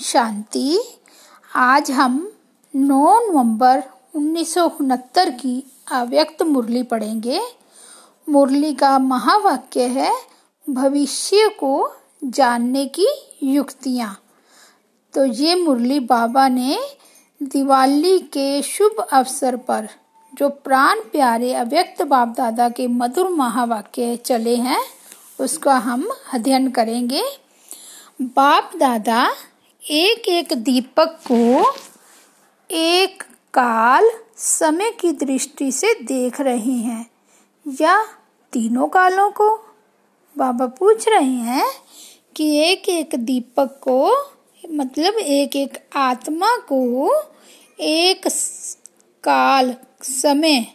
शांति। आज हम 9 नवंबर उन्नीस सौ उनहत्तर की अव्यक्त मुरली पढ़ेंगे। मुरली का महावाक्य है, भविष्य को जानने की युक्तियाँ। तो ये मुरली बाबा ने दिवाली के शुभ अवसर पर जो प्राण प्यारे अव्यक्त बाप दादा के मधुर महावाक्य चले हैं, उसका हम अध्ययन करेंगे। बाप दादा एक एक दीपक को एक काल समय की दृष्टि से देख रहे हैं। या तीनों कालों को? बाबा पूछ रहे हैं कि एक एक दीपक को मतलब एक एक आत्मा को एक काल समय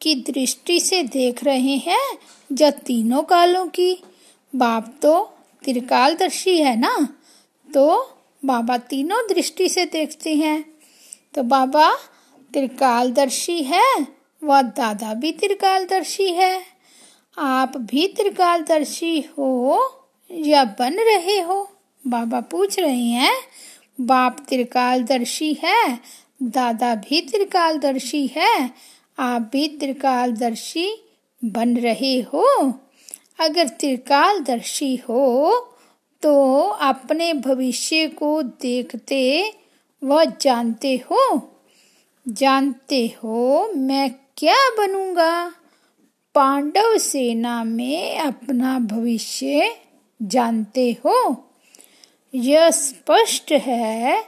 की दृष्टि से देख रहे हैं, या तीनों कालों की? बाप तो त्रिकालदर्शी है ना? तो बाबा तीनों दृष्टि से देखते हैं। तो बाबा त्रिकालदर्शी है व दादा भी त्रिकालदर्शी है। आप भी त्रिकालदर्शी हो या बन रहे हो? बाबा पूछ रहे हैं। बाप त्रिकालदर्शी है, दादा भी त्रिकालदर्शी है। आप भी त्रिकालदर्शी बन रहे हो। अगर त्रिकालदर्शी हो तो अपने भविष्य को देखते व जानते हो। जानते हो मैं क्या बनूँगा? पांडव सेना में अपना भविष्य जानते हो। यह स्पष्ट है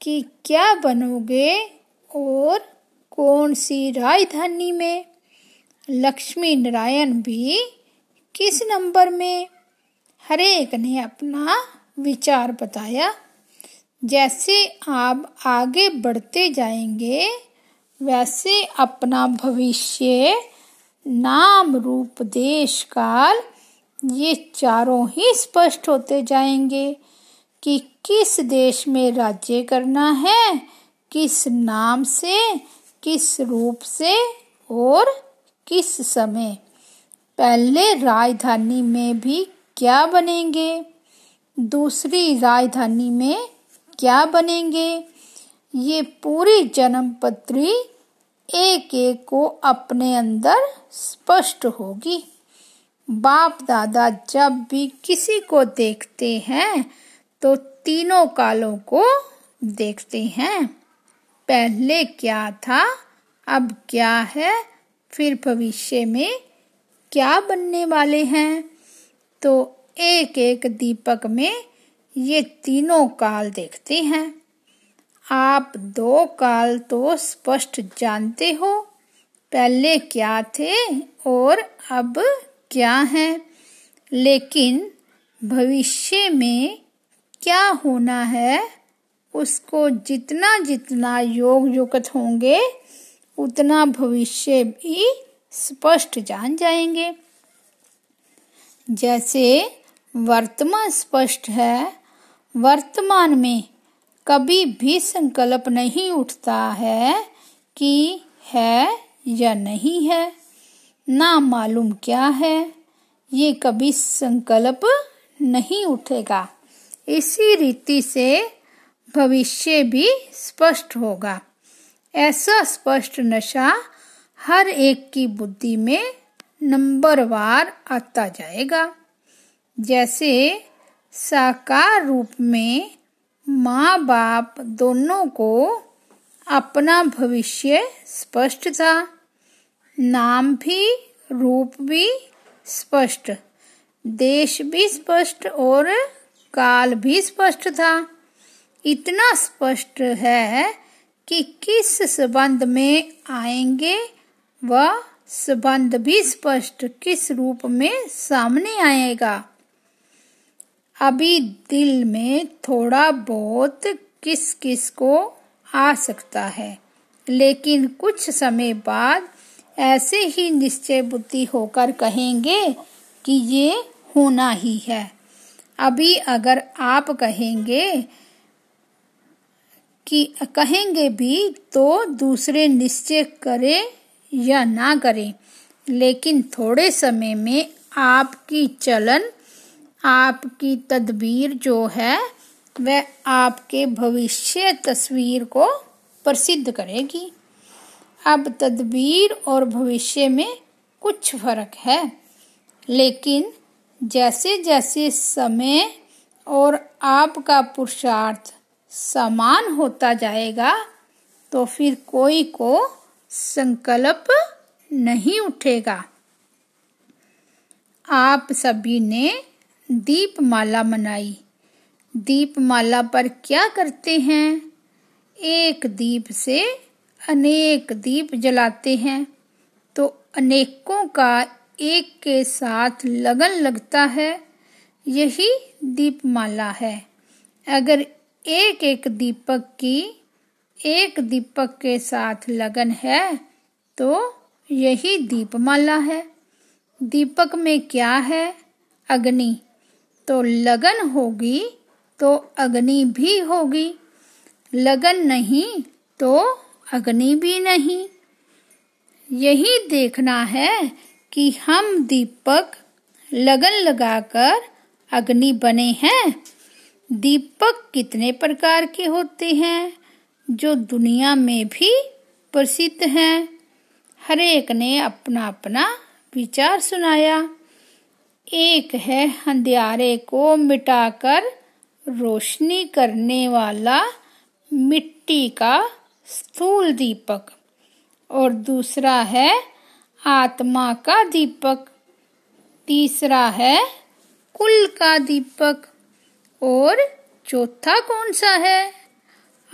कि क्या बनोगे और कौन सी राजधानी में? लक्ष्मी नारायण भी किस नंबर में? हरेक ने अपना विचार बताया। जैसे आप आगे बढ़ते जाएँगे, वैसे अपना भविष्य नाम रूप देश काल ये चारों ही स्पष्ट होते जाएँगे कि किस देश में राज्य करना है, किस नाम से, किस रूप से और किस समय। पहले राजधानी में भी क्या बनेंगे? दूसरी राजधानी में क्या बनेंगे? ये पूरी जन्म पत्री एक एक को अपने अंदर स्पष्ट होगी। बाप दादा जब भी किसी को देखते हैं तो तीनों कालों को देखते हैं। पहले क्या था, अब क्या है, फिर भविष्य में क्या बनने वाले हैं? तो एक एक दीपक में ये तीनों काल देखते हैं। आप दो काल तो स्पष्ट जानते हो, पहले क्या थे और अब क्या है? लेकिन भविष्य में क्या होना है, उसको जितना जितना योग युक्त होंगे, उतना भविष्य भी स्पष्ट जान जाएँगे। जैसे वर्तमान स्पष्ट है, वर्तमान में कभी भी संकल्प नहीं उठता है कि है या नहीं है। ना मालूम क्या है, ये कभी संकल्प नहीं उठेगा। इसी रीति से भविष्य भी स्पष्ट होगा। ऐसा स्पष्ट नशा हर एक की बुद्धि में नंबरवार आता जाएगा। जैसे साकार रूप में माँ बाप दोनों को अपना भविष्य स्पष्ट था। नाम भी, रूप भी स्पष्ट। देश भी स्पष्ट और काल भी स्पष्ट था। इतना स्पष्ट है कि किस संबंध में आएँगे वह संबंध भी स्पष्ट किस रूप में सामने आएगा? अभी दिल में थोड़ा बहुत किस किस को आ सकता है, लेकिन कुछ समय बाद ऐसे ही निश्चय बुद्धि होकर कहेंगे कि ये होना ही है। अभी अगर आप कहेंगे कि कहेंगे भी तो दूसरे निश्चय करें या ना करें। लेकिन थोड़े समय में आपकी चलन, आपकी तदबीर जो है, वह आपके भविष्य तस्वीर को प्रसिद्ध करेगी। अब तदबीर और भविष्य में कुछ फ़र्क है। लेकिन जैसे जैसे समय और आपका पुरुषार्थ समान होता जाएगा तो फिर कोई को संकल्प नहीं उठेगा। आप सभी ने दीपमाला मनाई। दीपमाला पर क्या करते हैं? एक दीप से अनेक दीप जलाते हैं। तो अनेकों का एक के साथ लगन लगता है। यही दीपमाला है। अगर एक एक दीपक की एक दीपक के साथ लगन है तो यही दीपमाला है। दीपक में क्या है? अग्नि। तो लगन होगी तो अग्नि भी होगी। लगन नहीं तो अग्नि भी नहीं। यही देखना है कि हम दीपक लगन लगाकर अग्नि बने हैं। दीपक कितने प्रकार के होते हैं? जो दुनिया में भी प्रसिद्ध हैं। हर एक ने अपना अपना विचार सुनाया। एक है अंधियारे को मिटाकर रोशनी करने वाला मिट्टी का स्थूल दीपक और दूसरा है आत्मा का दीपक। तीसरा है कुल का दीपक और चौथा कौन सा है?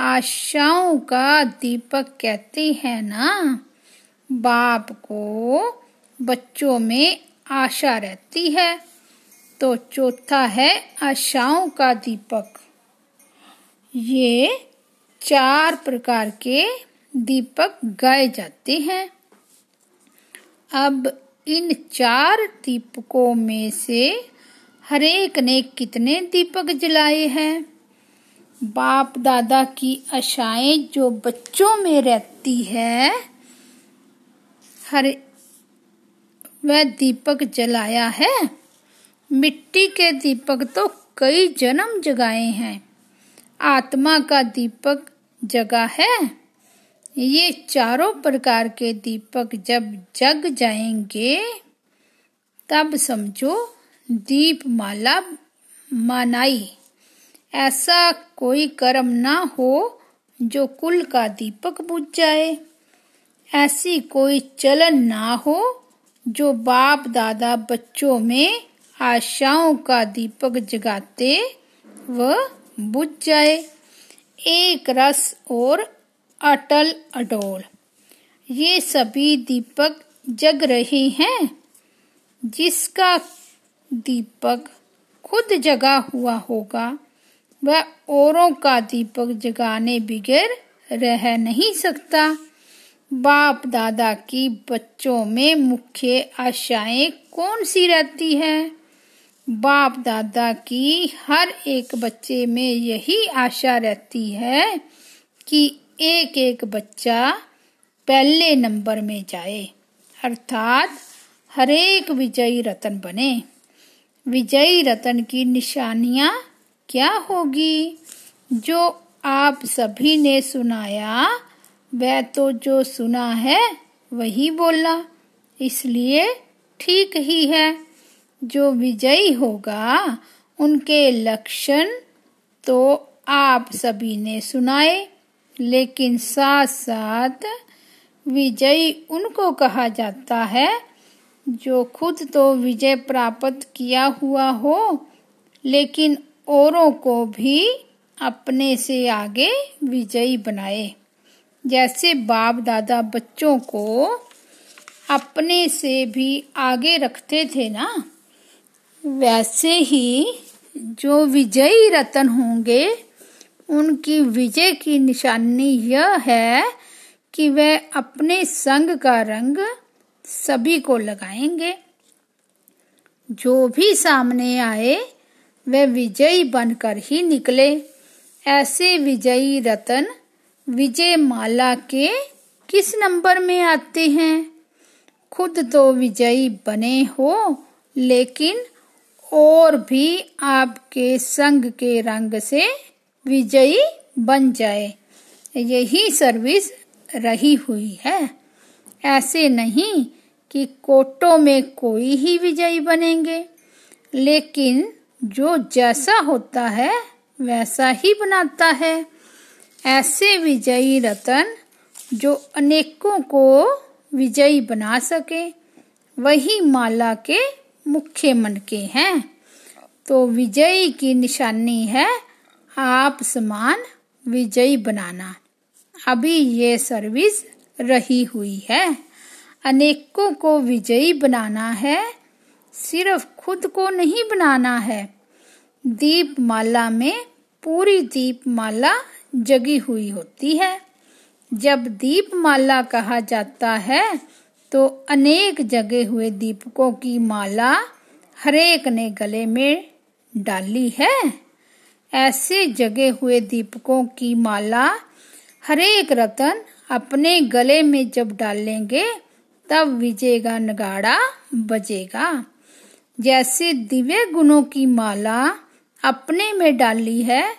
आशाओं का दीपक कहते हैं ना? बाप को बच्चों में आशा रहती है। तो चौथा है आशाओं का दीपक। ये चार प्रकार के दीपक गाए जाते हैं। अब इन चार दीपकों में से हरेक ने कितने दीपक जलाए हैं? बाप दादा की आशाएँ जो बच्चों में रहती है, हर वह दीपक जलाया है। मिट्टी के दीपक तो कई जन्म जगाए हैं। आत्मा का दीपक जगा है। ये चारों प्रकार के दीपक जब जग जाएँगे, तब समझो दीप माला मनाई। ऐसा कोई कर्म ना हो जो कुल का दीपक बुझ जाए। ऐसी कोई चलन ना हो जो बाप दादा बच्चों में आशाओं का दीपक जगाते व बुझ जाए। एक रस और अटल अडोल। ये सभी दीपक जग रहे हैं, जिसका दीपक खुद जगा हुआ होगा। वह औरों का दीपक जगाने बिगैर रह नहीं सकता। बाप दादा की बच्चों में मुख्य आशाएँ कौन सी रहती है? बाप दादा की हर एक बच्चे में यही आशा रहती है कि एक एक बच्चा पहले नंबर में जाए, अर्थात हरेक विजयी रतन बने। विजयी रतन की निशानियाँ क्या होगी? जो आप सभी ने सुनाया, वह तो जो सुना है, वही बोला। इसलिए ठीक ही है। जो विजयी होगा, उनके लक्षण तो आप सभी ने सुनाए, लेकिन साथ साथ विजयी उनको कहा जाता है, जो खुद तो विजय प्राप्त किया हुआ हो, लेकिन औरों को भी अपने से आगे विजयी बनाए। जैसे बाप दादा बच्चों को अपने से भी आगे रखते थे ना, वैसे ही जो विजयी रतन होंगे, उनकी विजय की निशानी यह है कि वह अपने संग का रंग सभी को लगाएँगे। जो भी सामने आए वह विजयी बनकर ही निकले। ऐसे विजयी रतन विजय माला के किस नंबर में आते हैं? खुद तो विजयी बने हो, लेकिन और भी आपके संग के रंग से विजयी बन जाए। यही सर्विस रही हुई है। ऐसे नहीं कि कोटों में कोई ही विजयी बनेंगे, लेकिन जो जैसा होता है, वैसा ही बनाता है। ऐसे विजयी रतन जो अनेकों को विजयी बना सके, वही माला के मुख्य मन के हैं। तो विजयी की निशानी है आप समान विजयी बनाना। अभी ये सर्विस रही हुई है। अनेकों को विजयी बनाना है। सिर्फ़ खुद को नहीं बनाना है। दीप माला में पूरी दीप माला जगी हुई होती है। जब दीप माला कहा जाता है तो अनेक जगे हुए दीपकों की माला हरेक ने गले में डाली है। ऐसे जगे हुए दीपकों की माला हरेक रतन अपने गले में जब डालेंगे, तब विजेगा नगाड़ा बजेगा। जैसे दिव्य गुणों की माला अपने में डाली है,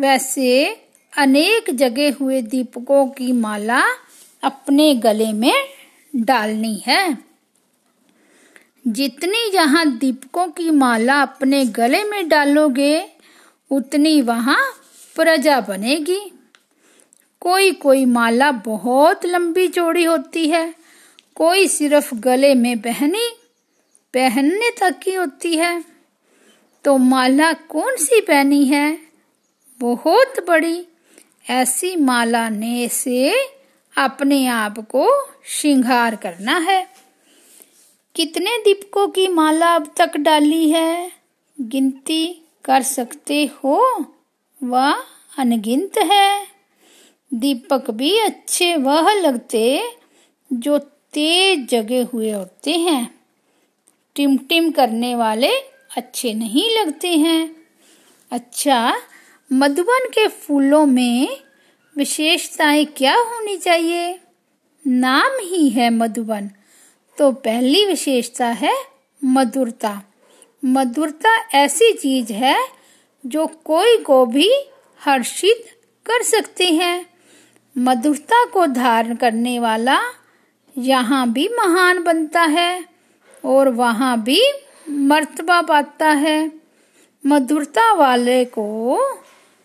वैसे अनेक जगे हुए दीपकों की माला अपने गले में डालनी है। जितनी जहाँ दीपकों की माला अपने गले में डालोगे, उतनी वहाँ प्रजा बनेगी। कोई कोई माला बहुत लंबी चौड़ी होती है, कोई सिर्फ़ गले में पहनी पहनने तक की होती है। तो माला कौन सी पहनी है? बहुत बड़ी। ऐसी माला ने से अपने आप को श्रृंगार करना है। कितने दीपकों की माला अब तक डाली है? गिनती कर सकते हो? वह अनगिनत है। दीपक भी अच्छे वह लगते जो तेज जगे हुए होते हैं। टिम टिम करने वाले अच्छे नहीं लगते हैं। अच्छा मधुबन के फूलों में विशेषताएँ क्या होनी चाहिए? नाम ही है मधुबन तो पहली विशेषता है मधुरता। मधुरता ऐसी चीज़ है जो कोई को भी हर्षित कर सकते हैं। मधुरता को धारण करने वाला यहाँ भी महान बनता है। और वहाँ भी मर्तबा पाता है। मधुरता वाले को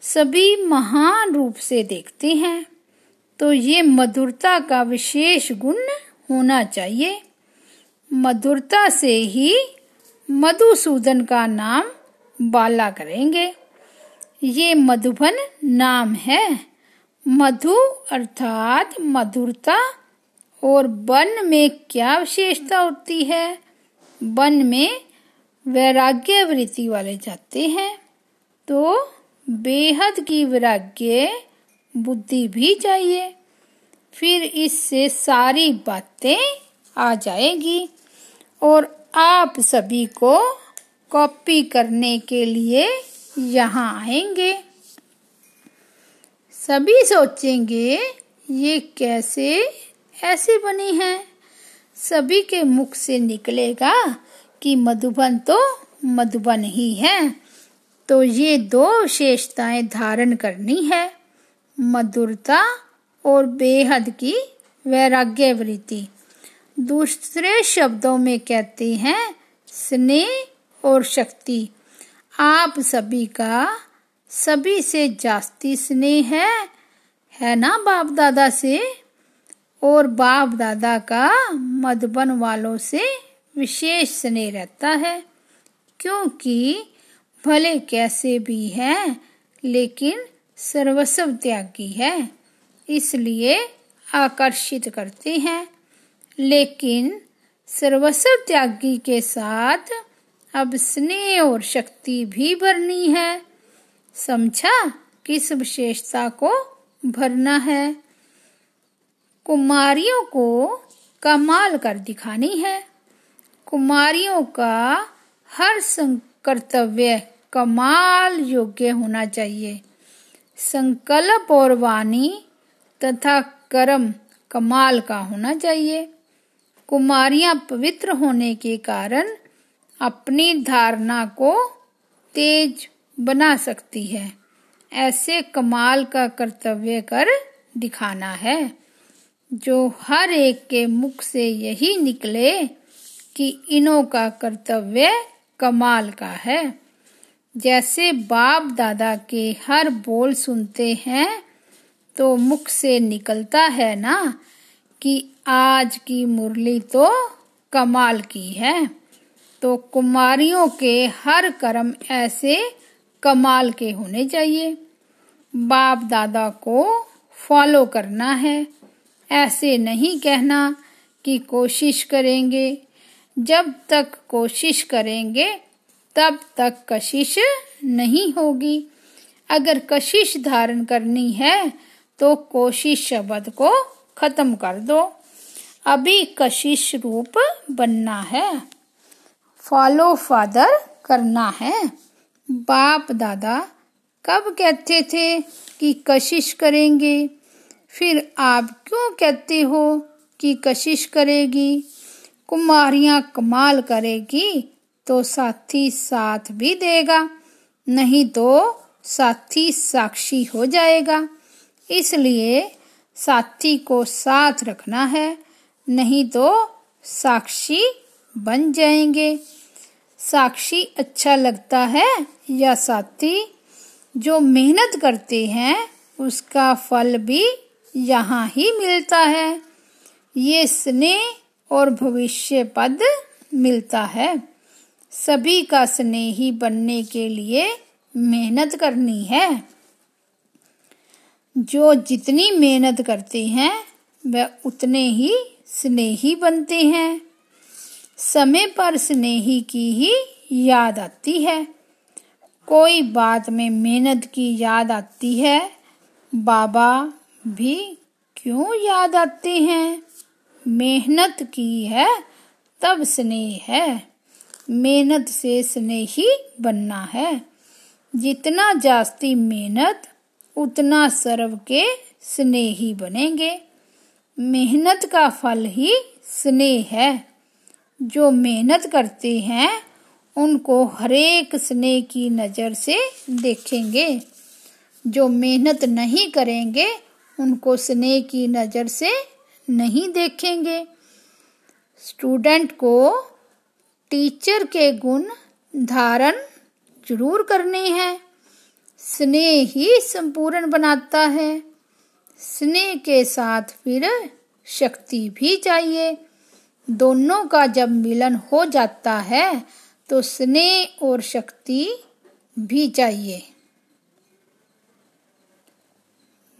सभी महान रूप से देखते हैं। तो ये मधुरता का विशेष गुण होना चाहिए। मधुरता से ही मधुसूदन का नाम बाला करेंगे। ये मधुबन नाम है। मधु अर्थात मधुरता। और वन में क्या विशेषता होती है? वन में वैराग्य वृत्ति वाले जाते हैं तो बेहद की वैराग्य बुद्धि भी चाहिए। फिर इससे सारी बातें आ जाएगी और आप सभी को कॉपी करने के लिए यहाँ आएँगे। सभी सोचेंगे, ये कैसे ऐसे बनी है? सभी के मुख से निकलेगा कि मधुबन तो मधुबन ही है। तो ये दो विशेषताएँ धारण करनी है, मधुरता और बेहद की वैराग्य वृत्ति दूसरे शब्दों में कहते हैं, स्नेह और शक्ति। आप सभी का सभी से जास्ती स्नेह है है ना बाप दादा से? और बाप दादा का मधुबन वालों से विशेष स्नेह रहता है, क्योंकि भले कैसे भी हैं, लेकिन सर्वस्व त्यागी है, इसलिए आकर्षित करते हैं। लेकिन सर्वस्व त्यागी के साथ अब स्नेह और शक्ति भी भरनी है। समझा किस विशेषता को भरना है? कुमारियों को कमाल कर दिखानी है। कुमारियों का हर कर्तव्य कमाल योग्य होना चाहिए। संकल्प और वाणी तथा कर्म कमाल का होना चाहिए। कुमारियाँ पवित्र होने के कारण अपनी धारणा को तेज बना सकती है। ऐसे कमाल का कर्तव्य कर दिखाना है। जो हर एक के मुख से यही निकले कि इनों का कर्तव्य कमाल का है। जैसे बाप दादा के हर बोल सुनते हैं तो मुख से निकलता है ना कि आज की मुरली तो कमाल की है। तो कुमारियों के हर कर्म ऐसे कमाल के होने चाहिए। बाप दादा को फॉलो करना है। ऐसे नहीं कहना कि कोशिश करेंगे। जब तक कोशिश करेंगे, तब तक कशिश नहीं होगी। अगर कशिश धारण करनी है तो कोशिश शब्द को खत्म कर दो। अभी कशिश रूप बनना है। फॉलो फादर करना है। बाप दादा कब कहते थे कि कशिश करेंगे? फिर आप क्यों कहते हो कि कशिश करेगी? कुमारियाँ कमाल करेगी तो साथी साथ भी देगा, नहीं तो साथी साक्षी हो जाएगा। इसलिए साथी को साथ रखना है, नहीं तो साक्षी बन जाएँगे। साक्षी अच्छा लगता है या साथी? जो मेहनत करते हैं, उसका फल भी यहाँ ही मिलता है। ये स्नेह और भविष्य पद मिलता है। सभी का स्नेही बनने के लिए मेहनत करनी है। जो जितनी मेहनत करते हैं, वह उतने ही स्नेही बनते हैं। समय पर स्नेही की ही याद आती है। कोई बात में मेहनत की याद आती है। बाबा भी क्यों याद आते हैं? मेहनत की है, तब स्नेह है। मेहनत से स्नेही बनना है। जितना जास्ती मेहनत, उतना सर्व के स्नेही बनेंगे। मेहनत का फल ही स्नेह है। जो मेहनत करते हैं, उनको हरेक स्नेह की नज़र से देखेंगे। जो मेहनत नहीं करेंगे उनको स्नेह की नज़र से नहीं देखेंगे। स्टूडेंट को टीचर के गुण धारण ज़रूर करने हैं। स्नेह ही संपूर्ण बनाता है। स्नेह के साथ फिर शक्ति भी चाहिए। दोनों का जब मिलन हो जाता है तो स्नेह और शक्ति भी चाहिए।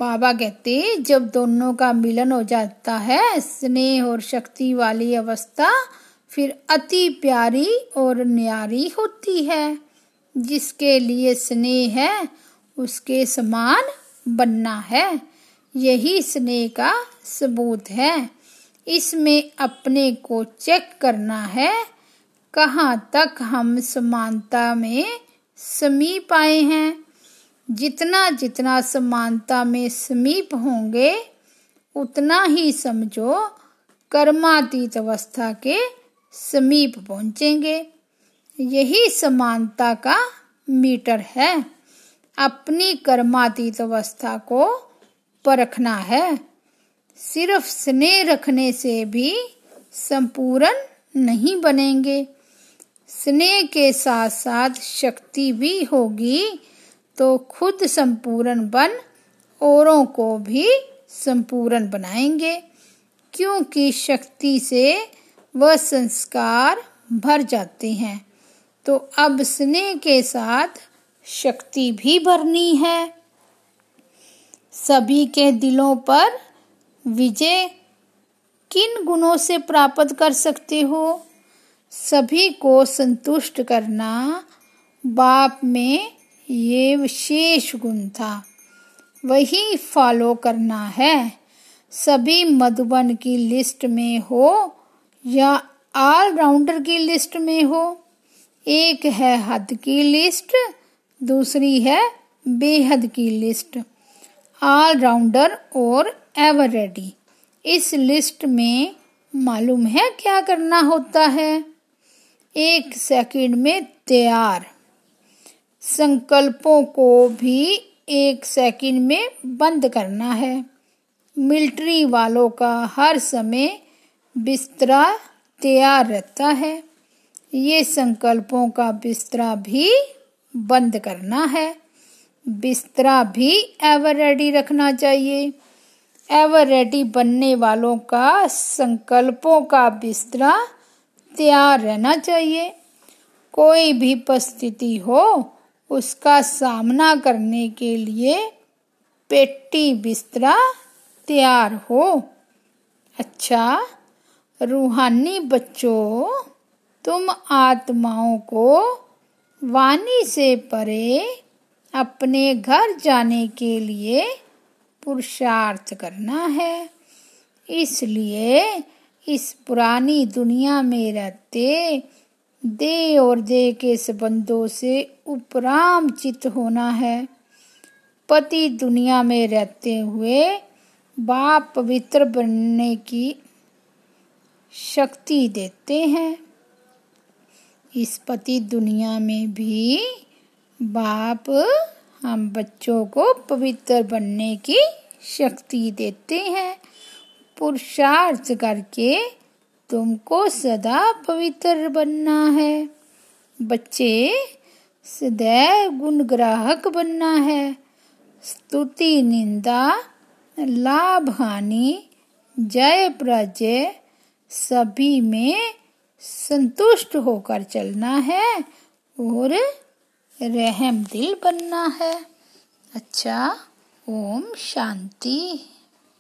बाबा कहते, जब दोनों का मिलन हो जाता है, स्नेह और शक्ति वाली अवस्था, फिर अति प्यारी और न्यारी होती है। जिसके लिए स्नेह है, उसके समान बनना है। यही स्नेह का सबूत है। इसमें अपने को चेक करना है, कहाँ तक हम समानता में समीप आए हैं। जितना जितना समानता में समीप होंगे, उतना ही समझो कर्मातीत अवस्था के समीप पहुँचेंगे। यही समानता का मीटर है। अपनी कर्मातीत अवस्था को परखना है। सिर्फ़ स्नेह रखने से भी संपूर्ण नहीं बनेंगे। स्नेह के साथ साथ शक्ति भी होगी। तो खुद संपूर्ण बन औरों को भी संपूर्ण बनाएँगे, क्योंकि शक्ति से वह संस्कार भर जाते हैं। तो अब स्नेह के साथ शक्ति भी भरनी है। सभी के दिलों पर विजय किन गुणों से प्राप्त कर सकते हो? सभी को संतुष्ट करना बाप में ये विशेष गुण था। वही फॉलो करना है। सभी मधुबन की लिस्ट में हो या ऑलराउंडर की लिस्ट में हो, एक है हद की लिस्ट दूसरी है बेहद की लिस्ट ऑलराउंडर और एवर रेडी इस लिस्ट में मालूम है क्या करना होता है? एक सेकंड में तैयार। संकल्पों को भी एक सेकंड में बंद करना है। मिलिट्री वालों का हर समय बिस्तरा तैयार रहता है। ये संकल्पों का बिस्तरा भी बंद करना है। बिस्तरा भी एवर रेडी रखना चाहिए। एवर रेडी बनने वालों का संकल्पों का बिस्तरा तैयार रहना चाहिए। कोई भी परिस्थिति हो उसका सामना करने के लिए पेटी बिस्तरा तैयार हो। अच्छा रूहानी बच्चों, तुम आत्माओं को वाणी से परे अपने घर जाने के लिए पुरुषार्थ करना है। इसलिए इस पुरानी दुनिया में रहते दे और दे के संबंधों से उपराम चित होना है। पति दुनिया में रहते हुए बाप पवित्र बनने की शक्ति देते हैं। इस पति दुनिया में भी बाप हम बच्चों को पवित्र बनने की शक्ति देते हैं। पुरुषार्थ करके तुमको सदा पवित्र बनना है। बच्चे, सदैव गुणग्राहक बनना है। स्तुति, निंदा, लाभ, हानि, जय, प्रजय, सभी में संतुष्ट होकर चलना है और रहम दिल बनना है। अच्छा ओम शांति।